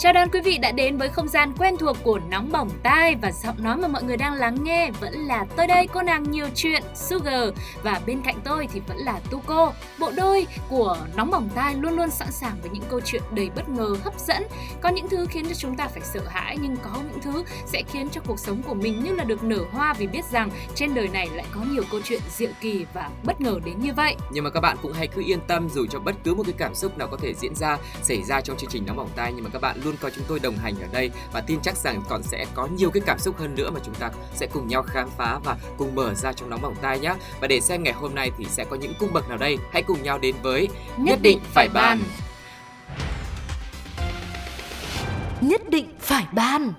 Chào đón quý vị đã đến với không gian quen thuộc của Nóng Bỏng Tai và giọng nói mà mọi người đang lắng nghe vẫn là tôi đây, cô nàng nhiều chuyện, Sugar và bên cạnh tôi thì vẫn là Tuko. Bộ đôi của Nóng Bỏng Tai luôn luôn sẵn sàng với những câu chuyện đầy bất ngờ, hấp dẫn. Có những thứ khiến cho chúng ta phải sợ hãi, nhưng có những thứ sẽ khiến cho cuộc sống của mình như là được nở hoa vì biết rằng trên đời này lại có nhiều câu chuyện diệu kỳ và bất ngờ đến như vậy. Nhưng mà các bạn cũng hãy cứ yên tâm, dù cho bất cứ một cái cảm xúc nào có thể diễn ra, xảy ra trong chương trình Nóng Bỏng Tai, nhưng mà các bạn luôn có chúng tôi đồng hành ở đây và tin chắc rằng còn sẽ có nhiều cái cảm xúc hơn nữa mà chúng ta sẽ cùng nhau khám phá và cùng mở ra trong nóng bỏng tai nhé. Và để xem ngày hôm nay thì sẽ có những cung bậc nào đây, hãy cùng nhau đến với Nhất định phải ban. Nhất định phải ban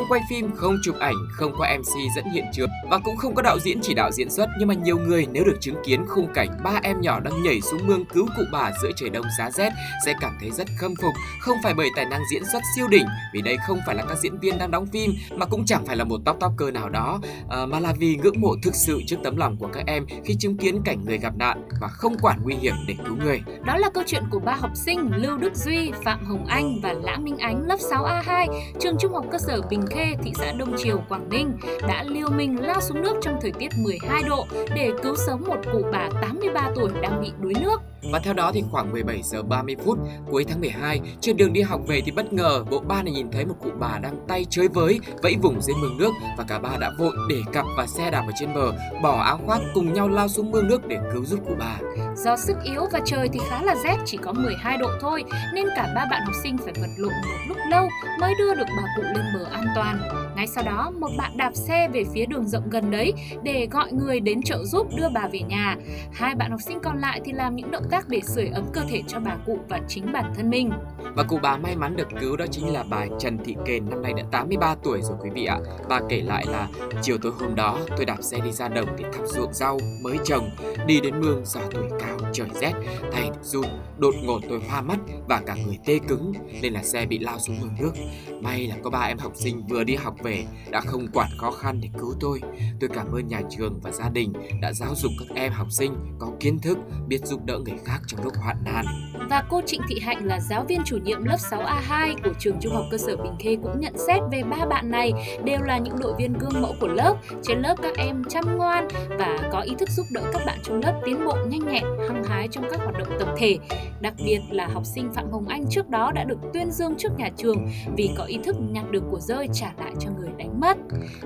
không quay phim, không chụp ảnh, không có MC dẫn hiện trường và cũng không có đạo diễn chỉ đạo diễn xuất. Nhưng mà nhiều người nếu được chứng kiến khung cảnh ba em nhỏ đang nhảy xuống mương cứu cụ bà giữa trời đông giá rét sẽ cảm thấy rất khâm phục. Không phải bởi tài năng diễn xuất siêu đỉnh vì đây không phải là các diễn viên đang đóng phim mà cũng chẳng phải là một top top cơ nào đó à, mà là vì ngưỡng mộ thực sự trước tấm lòng của các em khi chứng kiến cảnh người gặp nạn và không quản nguy hiểm để cứu người. Đó là câu chuyện của ba học sinh Lưu Đức Duy, Phạm Hồng Anh và Lã Minh Ánh lớp 6A2, trường trung học cơ sở Bình Khê, thị xã Đông Triều, Quảng Ninh đã liều mình lao xuống nước trong thời tiết 12 độ để cứu sống một cụ bà 83 tuổi đang bị đuối nước. Và theo đó thì khoảng 17 giờ 30 phút cuối tháng 12, trên đường đi học về thì bất ngờ bộ ba này nhìn thấy một cụ bà đang tay chơi với, vẫy vùng dưới mương nước và cả ba đã vội để cặp và xe đạp ở trên bờ, bỏ áo khoác cùng nhau lao xuống mương nước để cứu giúp cụ bà. Do sức yếu và trời thì khá là rét, chỉ có 12 độ thôi, nên cả ba bạn học sinh phải vật lộn một lúc lâu mới đưa được bà cụ lên bờ an toàn. Ngay sau đó, một bạn đạp xe về phía đường rộng gần đấy để gọi người đến trợ giúp đưa bà về nhà. Hai bạn học sinh còn lại thì làm những động tác để sưởi ấm cơ thể cho bà cụ và chính bản thân mình. Và cụ bà may mắn được cứu đó chính là bà Trần Thị Kền năm nay đã 83 tuổi rồi quý vị ạ. Bà kể lại là chiều tối hôm đó tôi đạp xe đi ra đồng để thăm ruộng rau mới trồng, đi đến mương do tuổi cao trời rét, tay run, đột ngột tôi hoa mắt và cả người tê cứng nên là xe bị lao xuống mương nước. May là có ba em học sinh vừa đi học về đã không quản khó khăn để cứu tôi. Tôi cảm ơn nhà trường và gia đình đã giáo dục các em học sinh có kiến thức, biết giúp đỡ người khác trong lúc hoạn nạn. Và cô Trịnh Thị Hạnh là giáo viên chủ nhiệm lớp 6A2 của trường trung học cơ sở Bình Khê cũng nhận xét về ba bạn này đều là những đội viên gương mẫu của lớp. Trên lớp các em chăm ngoan và có ý thức giúp đỡ các bạn trong lớp tiến bộ nhanh nhẹn, hăng hái trong các hoạt động tập thể. Đặc biệt là học sinh Phạm Hồng Anh trước đó đã được tuyên dương trước nhà trường vì có ý thức nhặt được của rơi trả lại cho người đánh mất.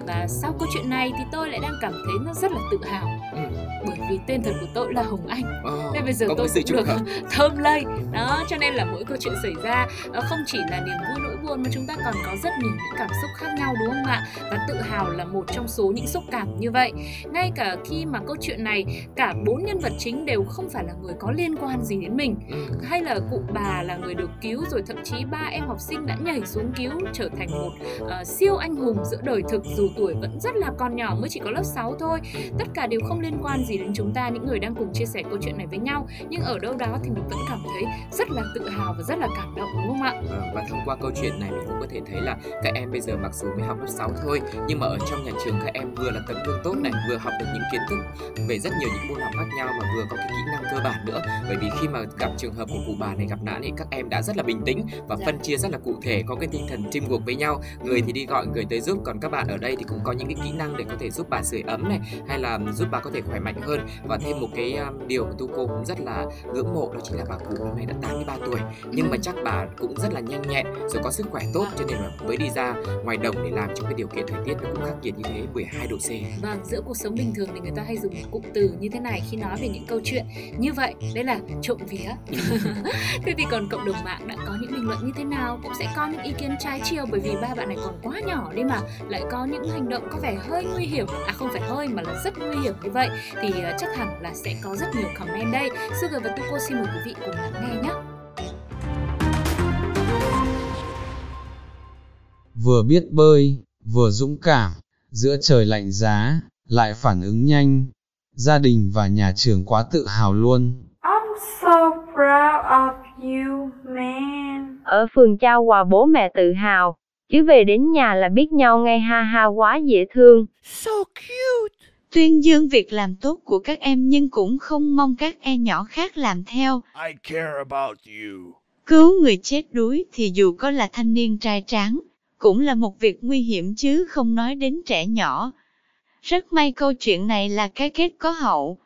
Và sau câu chuyện này thì tôi lại đang cảm thấy nó rất là tự hào. Ừ. bởi vì tên thật của tôi là Hồng Anh. Ờ, nên bây giờ tôi cũng được thơm lây. Đó cho nên là mỗi câu chuyện xảy ra ờ, không chỉ là niềm vui nỗi buồn mà chúng ta còn có rất nhiều những cảm xúc khác nhau đúng không ạ? Và tự hào là một trong số những xúc cảm như vậy. Ngay cả khi mà câu chuyện này cả bốn nhân vật chính đều không phải là người có liên quan gì đến mình. Ừ. hay là cụ bà là người được cứu rồi thậm chí ba em học sinh đã nhảy xuống cứu trở thành một ờ, siêu anh hùng giữa đời thực dù tuổi vẫn rất là còn nhỏ mới chỉ có lớp 6 thôi. Tất cả đều không liên quan gì đến chúng ta những người đang cùng chia sẻ câu chuyện này với nhau. Nhưng ở đâu đó thì mình vẫn cảm thấy rất là tự hào và rất là cảm động đúng không ạ? Vâng, và thông qua câu chuyện này mình cũng có thể thấy là các em bây giờ mặc dù mới học lớp 6 thôi nhưng mà ở trong nhà trường các em vừa là tấm gương tốt này vừa học được những kiến thức về rất nhiều những môn học khác nhau mà vừa có cái kỹ năng cơ bản nữa. Bởi vì khi mà gặp trường hợp của cụ bà này gặp nạn thì các em đã rất là bình tĩnh và phân chia rất là cụ thể có cái tinh thần teamwork với nhau. Người thì đi gọi người tới giúp còn các bạn ở đây thì cũng có những cái kỹ năng để có thể giúp bà sưởi ấm này hay là giúp bà có thể khỏe mạnh hơn. Và thêm một cái um, điều mà tu cô cũng rất là ngưỡng mộ đó chính là bà cụ hôm nay đã 83 tuổi. Nhưng mà chắc bà cũng rất là nhanh nhẹn rồi có sức khỏe tốt cho nên là mới đi ra ngoài đồng để làm trong cái điều kiện thời tiết nó cũng khắc nghiệt như thế 12 độ C Vâng, giữa cuộc sống bình thường thì người ta hay dùng cụm từ như thế này khi nói về những câu chuyện như vậy, đấy là trộm vía. thế thì còn cộng đồng mạng đã có những bình luận như thế nào cũng sẽ có những ý kiến trái chiều bởi vì ba bạn này còn quá nhỏ đi mà lại có những hành động có vẻ hơi nguy hiểm, à không phải hơi mà là rất nguy hiểm như vậy thì ờ, chắc hẳn là sẽ có rất nhiều comment đây. Sugar và Tuko xin mời quý vị cùng lắng nghe nhé. Vừa biết bơi, vừa dũng cảm, giữa trời lạnh giá, lại phản ứng nhanh. Gia đình và nhà trường quá tự hào luôn. so proud of you, man. Ở phường trao quà bố mẹ tự hào, chứ về đến nhà là biết nhau ngay ha ha quá dễ thương. So cute. Tuyên dương việc làm tốt của các em nhưng cũng không mong các em nhỏ khác làm theo. I care about you. Cứu người chết đuối thì dù có là thanh niên trai tráng, cũng là một việc nguy hiểm chứ không nói đến trẻ nhỏ. Rất may câu chuyện này là cái kết có hậu.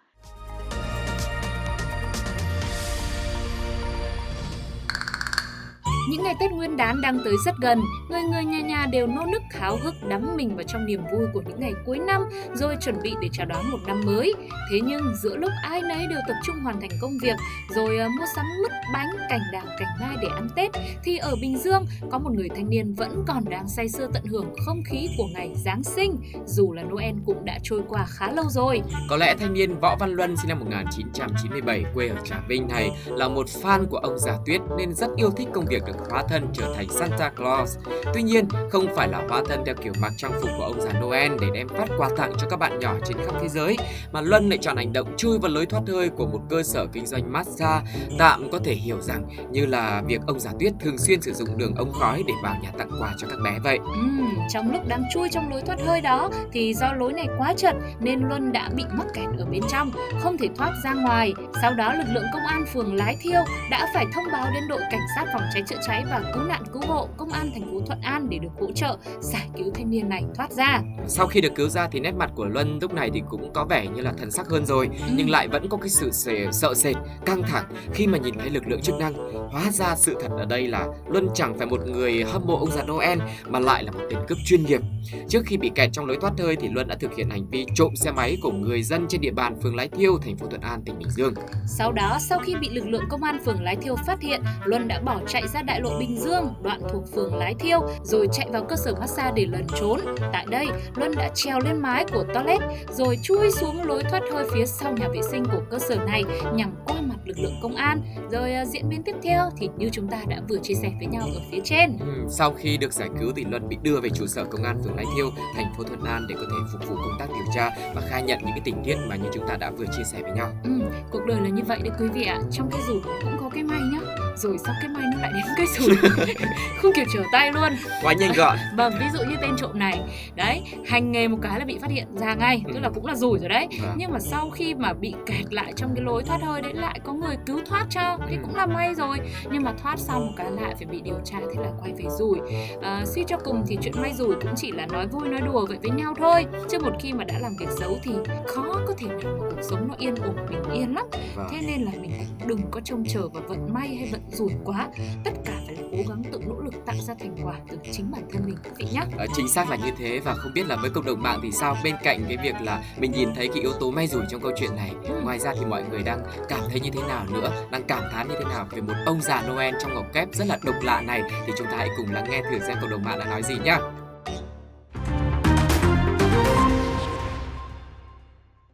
Những ngày Tết Nguyên đán đang tới rất gần, người người nhà nhà đều nô nức háo hức đắm mình vào trong niềm vui của những ngày cuối năm, rồi chuẩn bị để chào đón một năm mới. Thế nhưng giữa lúc ai nấy đều tập trung hoàn thành công việc, rồi ờ, mua sắm mứt bánh, cành đào, cành mai để ăn Tết, thì ở Bình Dương có một người thanh niên vẫn còn đang say sưa tận hưởng không khí của ngày Giáng sinh, dù là Noel cũng đã trôi qua khá lâu rồi. Có lẽ thanh niên Võ Văn Luân sinh năm 1997 quê ở Trà Vinh này là một fan của ông già Tuyết nên rất yêu thích công việc được hóa thân trở thành Santa Claus. Tuy nhiên, không phải là hóa thân theo kiểu mặc trang phục của ông già Noel để đem phát quà tặng cho các bạn nhỏ trên khắp thế giới, mà Luân lại chọn hành động chui vào lối thoát hơi của một cơ sở kinh doanh massage. Tạm có thể hiểu rằng như là việc ông già Tuyết thường xuyên sử dụng đường ống khói để vào nhà tặng quà cho các bé vậy. Ừ, trong lúc đang chui trong lối thoát hơi đó thì do lối này quá chật nên Luân đã bị mắc kẹt ở bên trong, không thể thoát ra ngoài. Sau đó lực lượng công an phường Lái Thiêu đã phải thông báo đến đội cảnh sát phòng cháy chữa cháy và cứu nạn cứu hộ công an thành phố Thuận An để được hỗ trợ giải cứu thanh niên này thoát ra. Sau khi được cứu ra thì nét mặt của Luân lúc này thì cũng có vẻ như là thần sắc hơn rồi, Ừ. nhưng lại vẫn có cái sự sợ sệt, căng thẳng khi mà nhìn thấy lực lượng chức năng. Hóa ra sự thật ở đây là Luân chẳng phải một người hâm mộ ông già Noel mà lại là một tên cướp chuyên nghiệp. Trước khi bị kẹt trong lối thoát hơi thì Luân đã thực hiện hành vi trộm xe máy của người dân trên địa bàn phường Lái Thiêu, thành phố Thuận An, tỉnh Bình Dương. Sau đó, sau khi bị lực lượng công an phường Lái Thiêu phát hiện, Luân đã bỏ chạy ra đại lộ Bình Dương, đoạn thuộc phường Lái Thiêu, rồi chạy vào cơ sở massage để lẩn trốn. Tại đây, Luân đã trèo lên mái của toilet, rồi chui xuống lối thoát hơi phía sau nhà vệ sinh của cơ sở này nhằm qua mặt lực lượng công an. Rồi à, diễn biến tiếp theo thì như chúng ta đã vừa chia sẻ với nhau ở phía trên. Ừm, Sau khi được giải cứu thì Luân bị đưa về trụ sở công an phường Lái Thiêu, thành phố Thuận An để có thể phục vụ công tác điều tra và khai nhận những cái tình tiết mà như chúng ta đã vừa chia sẻ với nhau. Ừ, cuộc đời là như vậy đấy quý vị ạ. Trong cái rủi cũng có cái may nhá. Rồi sau cái may nó lại đến cái rủi. không kịp trở tay luôn. Quá nhanh gọn. Vâng, ví dụ như tên trộm này Đấy, hành nghề một cái là bị phát hiện ra ngay Tức là cũng là rủi rồi đấy Vâng. Nhưng mà sau khi mà bị kẹt lại trong cái lối thoát hơi đấy Lại có người cứu thoát cho Thì Ừ. cũng là may rồi Nhưng mà thoát xong một cái lại phải bị điều tra Thế là quay về rủi à, Suy cho cùng thì chuyện may rủi cũng chỉ là nói vui nói đùa vậy với nhau thôi Chứ một khi mà đã làm việc xấu thì khó có thể nào mà cuộc sống nó yên ổn bình yên lắm Vâng. Thế nên là mình đừng có trông chờ vào vận may hay vận rủi quá. Tất cả phải là cố gắng tự nỗ lực tạo ra thành quả từ chính bản thân mình quý vị nhé. Ờ, chính xác là như thế và không biết là với cộng đồng mạng thì sao? Bên cạnh cái việc là mình nhìn thấy cái yếu tố may rủi trong câu chuyện này ngoài ra thì mọi người đang cảm thấy như thế nào nữa? Đang cảm thán như thế nào về một ông già Noel trong ngọc kép rất là độc lạ này? Thì chúng ta hãy cùng lắng nghe thử xem cộng đồng mạng đã nói gì nhá.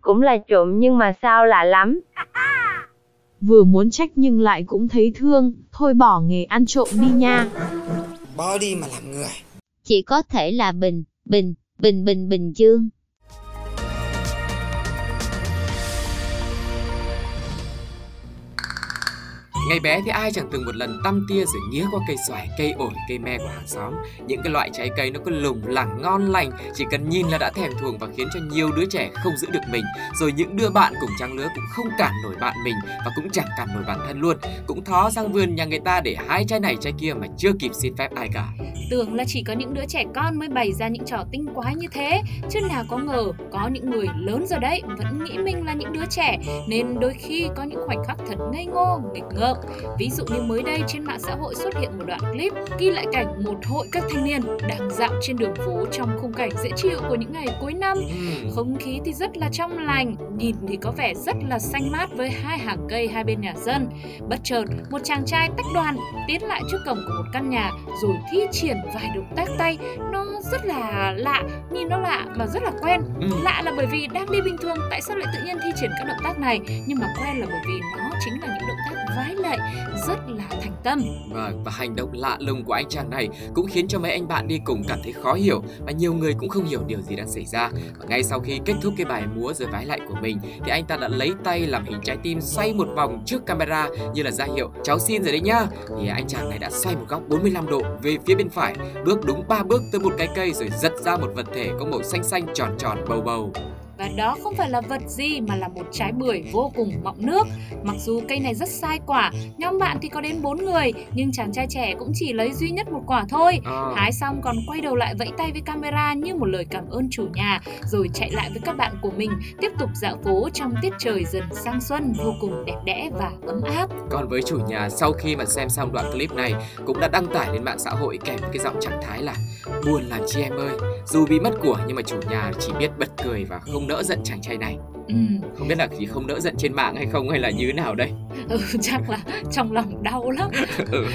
Cũng là trộm nhưng mà sao lạ lắm. Vừa muốn trách nhưng lại cũng thấy thương, thôi bỏ nghề ăn trộm đi nha. Bỏ đi mà làm người. Chỉ có thể là Bình, Bình, Bình Bình Bình Dương. Ngày bé thì ai chẳng từng một lần tăm tia rồi nghía qua cây xoài, cây ổi, cây me của hàng xóm. Những cái loại trái cây nó cứ lủng lẳng ngon lành, chỉ cần nhìn là đã thèm thuồng và khiến cho nhiều đứa trẻ không giữ được mình. Rồi những đứa bạn cùng trang lứa cũng không cản nổi bạn mình và cũng chẳng cản nổi bản thân luôn. Cũng thó sang vườn nhà người ta để hái trái này trái kia mà chưa kịp xin phép ai cả. Tưởng là chỉ có những đứa trẻ con mới bày ra những trò tinh quái như thế Chứ nào có ngờ có những người lớn rồi đấy Vẫn nghĩ mình là những đứa trẻ Nên đôi khi có những khoảnh khắc thật ngây ngô, nghịch ngợm Ví dụ như mới đây trên mạng xã hội xuất hiện một đoạn clip Ghi lại cảnh một hội các thanh niên đang dạo trên đường phố Trong khung cảnh dễ chịu của những ngày cuối năm Ừm, không khí thì rất là trong lành, nhìn thì có vẻ rất là xanh mát với hai hàng cây hai bên nhà dân. Bất chợt, một chàng trai tách đoàn tiến lại trước cổng của một căn nhà rồi thi triển vài động tác tay. Nó rất là lạ, nhìn nó lạ và rất là quen. ừm. Lạ là bởi vì đang đi bình thường, tại sao lại tự nhiên thi triển các động tác này? Nhưng mà quen là bởi vì nó chính là những động tác vái lệ, rất là thành tâm. Vâng, và hành động lạ lùng của anh chàng này cũng khiến cho mấy anh bạn đi cùng cảm thấy khó hiểu và nhiều người cũng không hiểu điều gì đang xảy ra. Và ngay sau khi kết thúc cái bài múa rồi vái lại của mình thì anh ta đã lấy tay làm hình trái tim xoay một vòng trước camera như là ra hiệu cháu xin rồi đấy nhá. Thì anh chàng này đã xoay một góc 45 độ về phía bên phải, bước đúng 3 bước tới một cái cây rồi giật ra một vật thể có màu xanh xanh tròn tròn bầu bầu. Và đó không phải là vật gì mà là một trái bưởi vô cùng mọng nước. Mặc dù cây này rất sai quả, nhóm bạn thì có đến 4 người, nhưng chàng trai trẻ cũng chỉ lấy duy nhất một quả thôi. À. Hái xong còn quay đầu lại vẫy tay với camera như một lời cảm ơn chủ nhà, rồi chạy lại với các bạn của mình, tiếp tục dạo phố trong tiết trời dần sang xuân vô cùng đẹp đẽ và ấm áp. Còn với chủ nhà sau khi mà xem xong đoạn clip này cũng đã đăng tải lên mạng xã hội kèm với cái giọng trạng thái là buồn làm chi em ơi dù bị mất của nhưng mà chủ nhà chỉ biết bật cười và không nỡ giận chàng trai này. Ừ, không biết là chỉ không nỡ giận trên mạng hay không hay là như thế nào đây ừ chắc là trong lòng đau lắm, ừ.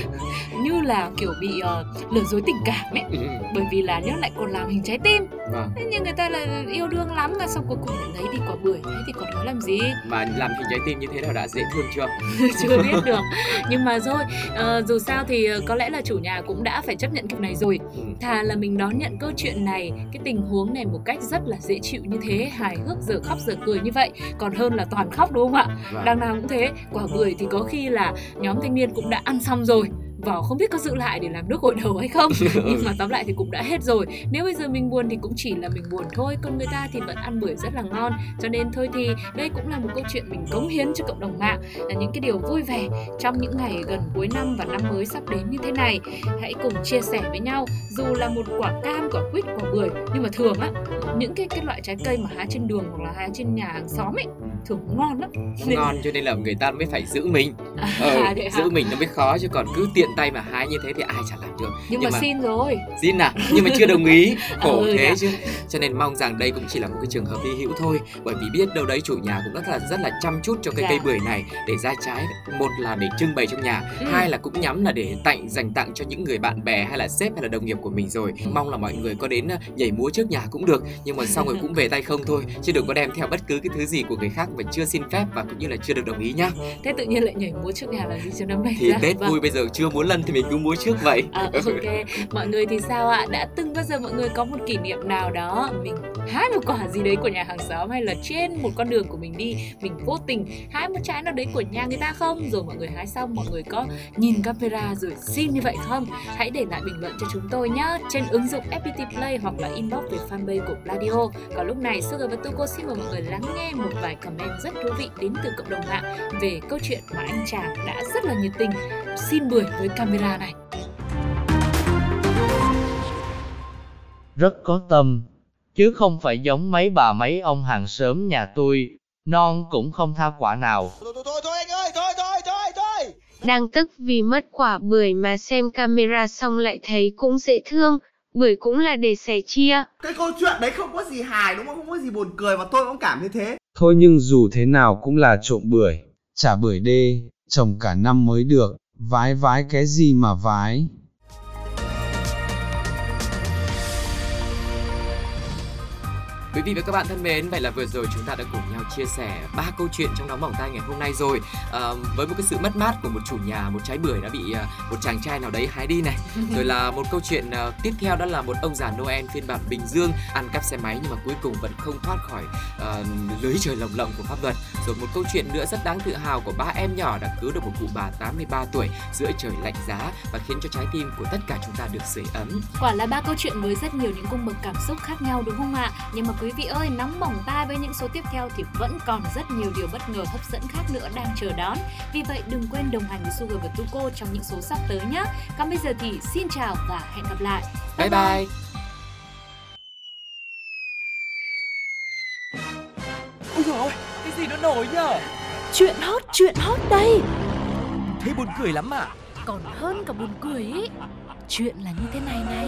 như là kiểu bị uh, lừa dối tình cảm ấy. ừ, Bởi vì là nhớ lại còn làm hình trái tim. Vâng. Thế nhưng người ta là yêu đương lắm mà xong cuối cùng lại lấy đi quả bưởi. Thế thì còn nói làm gì? Mà làm hình trái tim như thế nào đã dễ thương chưa? Chưa biết được. Nhưng mà rồi ờ, dù sao thì ờ, có lẽ là chủ nhà cũng đã phải chấp nhận việc này rồi. Ừ. thà là mình đón nhận câu chuyện này cái tình huống này một cách rất là dễ chịu như thế hài hước giờ khóc giờ cười như vậy. Còn hơn là toàn khóc đúng không ạ? Vâng. đằng nào cũng thế quả bưởi thì có khi là nhóm thanh niên cũng đã ăn xong rồi vỏ không biết có giữ lại để làm nước gội đầu hay không. Nhưng mà tóm lại thì cũng đã hết rồi. Nếu bây giờ mình buồn thì cũng chỉ là mình buồn thôi. Còn người ta thì vẫn ăn bưởi rất là ngon. Cho nên thôi thì đây cũng là một câu chuyện mình cống hiến cho cộng đồng mạng. Là những cái điều vui vẻ trong những ngày gần cuối năm và năm mới sắp đến như thế này. Hãy cùng chia sẻ với nhau. Dù là một quả cam quả quýt quả bưởi nhưng mà thường á những cái cái loại trái cây mà hái trên đường hoặc là hái trên nhà hàng xóm ấy thường ngon lắm. Nên- ngon cho nên là người ta mới phải giữ mình. Ờ, à, giữ mình nó mới khó chứ còn cứ tiện tay mà hái như thế thì ai chả làm được. Nhưng, nhưng mà, mà- xin rồi. Xin à? Nhưng mà chưa đồng ý. Khổ Ừ, thế dạ. chứ. Cho nên mong rằng đây cũng chỉ là một cái trường hợp hy hữu thôi. Bởi vì biết đâu đấy chủ nhà cũng rất là rất là chăm chút cho cái Dạ. cây bưởi này để ra trái. Một là để trưng bày trong nhà. Ừ. hai là cũng nhắm là để tặng dành tặng cho những người bạn bè hay là sếp hay là đồng nghiệp của mình rồi. Ừ. mong là mọi người có đến uh, nhảy múa trước nhà cũng được. Nhưng mà xong rồi cũng về tay không thôi. Chứ đừng có đem theo bất cứ cái thứ gì của người khác mà chưa xin phép và cũng như là chưa được đồng ý nhá. Thế tự nhiên lại nhảy múa trước nhà là gì cho nó mệt thì ra tết Vâng. vui bây giờ chưa muốn lần thì mình cứ múa trước vậy À, ok, mọi người thì sao ạ? Đã từng bao giờ mọi người có một kỷ niệm nào đó mình hái một quả gì đấy của nhà hàng xóm hay là trên một con đường của mình đi mình vô tình hái một trái nào đấy của nhà người ta không? Rồi mọi người hái xong mọi người có nhìn camera rồi xin như vậy không? Hãy để lại bình luận cho chúng tôi nhé trên ứng dụng FPT Play hoặc là inbox về fanpage của Pladio. Còn lúc này Sugar và Tuko xin mời mọi người lắng nghe một vài comment rất thú vị đến từ cộng đồng mạng về câu chuyện mà anh chàng đã rất là nhiệt tình xin bưởi với camera này. rất có tâm, chứ không phải giống mấy bà mấy ông hàng xóm nhà tôi, non cũng không tha quả nào. Thôi thôi thôi anh ơi, thôi thôi thôi thôi. Đang tức vì mất quả bưởi mà xem camera xong lại thấy cũng dễ thương, bưởi cũng là để sẻ chia. Cái câu chuyện đấy không có gì hài đúng không? Không có gì buồn cười mà tôi cũng cảm như thế. Thôi nhưng dù thế nào cũng là trộm bưởi, trả bưởi đê, trồng cả năm mới được, vái vái cái gì mà vái. Quý vị và các bạn thân mến, vậy là vừa rồi chúng ta đã cùng nhau chia sẻ ba câu chuyện trong nóng bỏng tay ngày hôm nay rồi. À, với một cái sự mất mát của một chủ nhà, một trái bưởi đã bị à, một chàng trai nào đấy hái đi này. Rồi là một câu chuyện à, tiếp theo đó là một ông già Noel phiên bản Bình Dương ăn cắp xe máy nhưng mà cuối cùng vẫn không thoát khỏi à, lưới trời lồng lộng của pháp luật. Rồi một câu chuyện nữa rất đáng tự hào của ba em nhỏ đã cứu được một cụ bà 83 tuổi giữa trời lạnh giá và khiến cho trái tim của tất cả chúng ta được sưởi ấm. Quả là ba câu chuyện với rất nhiều những cung bậc cảm xúc khác nhau đúng không ạ? Nhưng mà quý vị ơi, nóng bỏng tai với những số tiếp theo thì vẫn còn rất nhiều điều bất ngờ hấp dẫn khác nữa đang chờ đón. Vì vậy đừng quên đồng hành với Sugar và Tuko trong những số sắp tới nhé. Còn bây giờ thì xin chào và hẹn gặp lại. Bye bye. Ôi dồi ôi, cái gì nó nổi nhở Chuyện hot, chuyện hot đây Thế buồn cười lắm à Còn hơn cả buồn cười ý Chuyện là như thế này này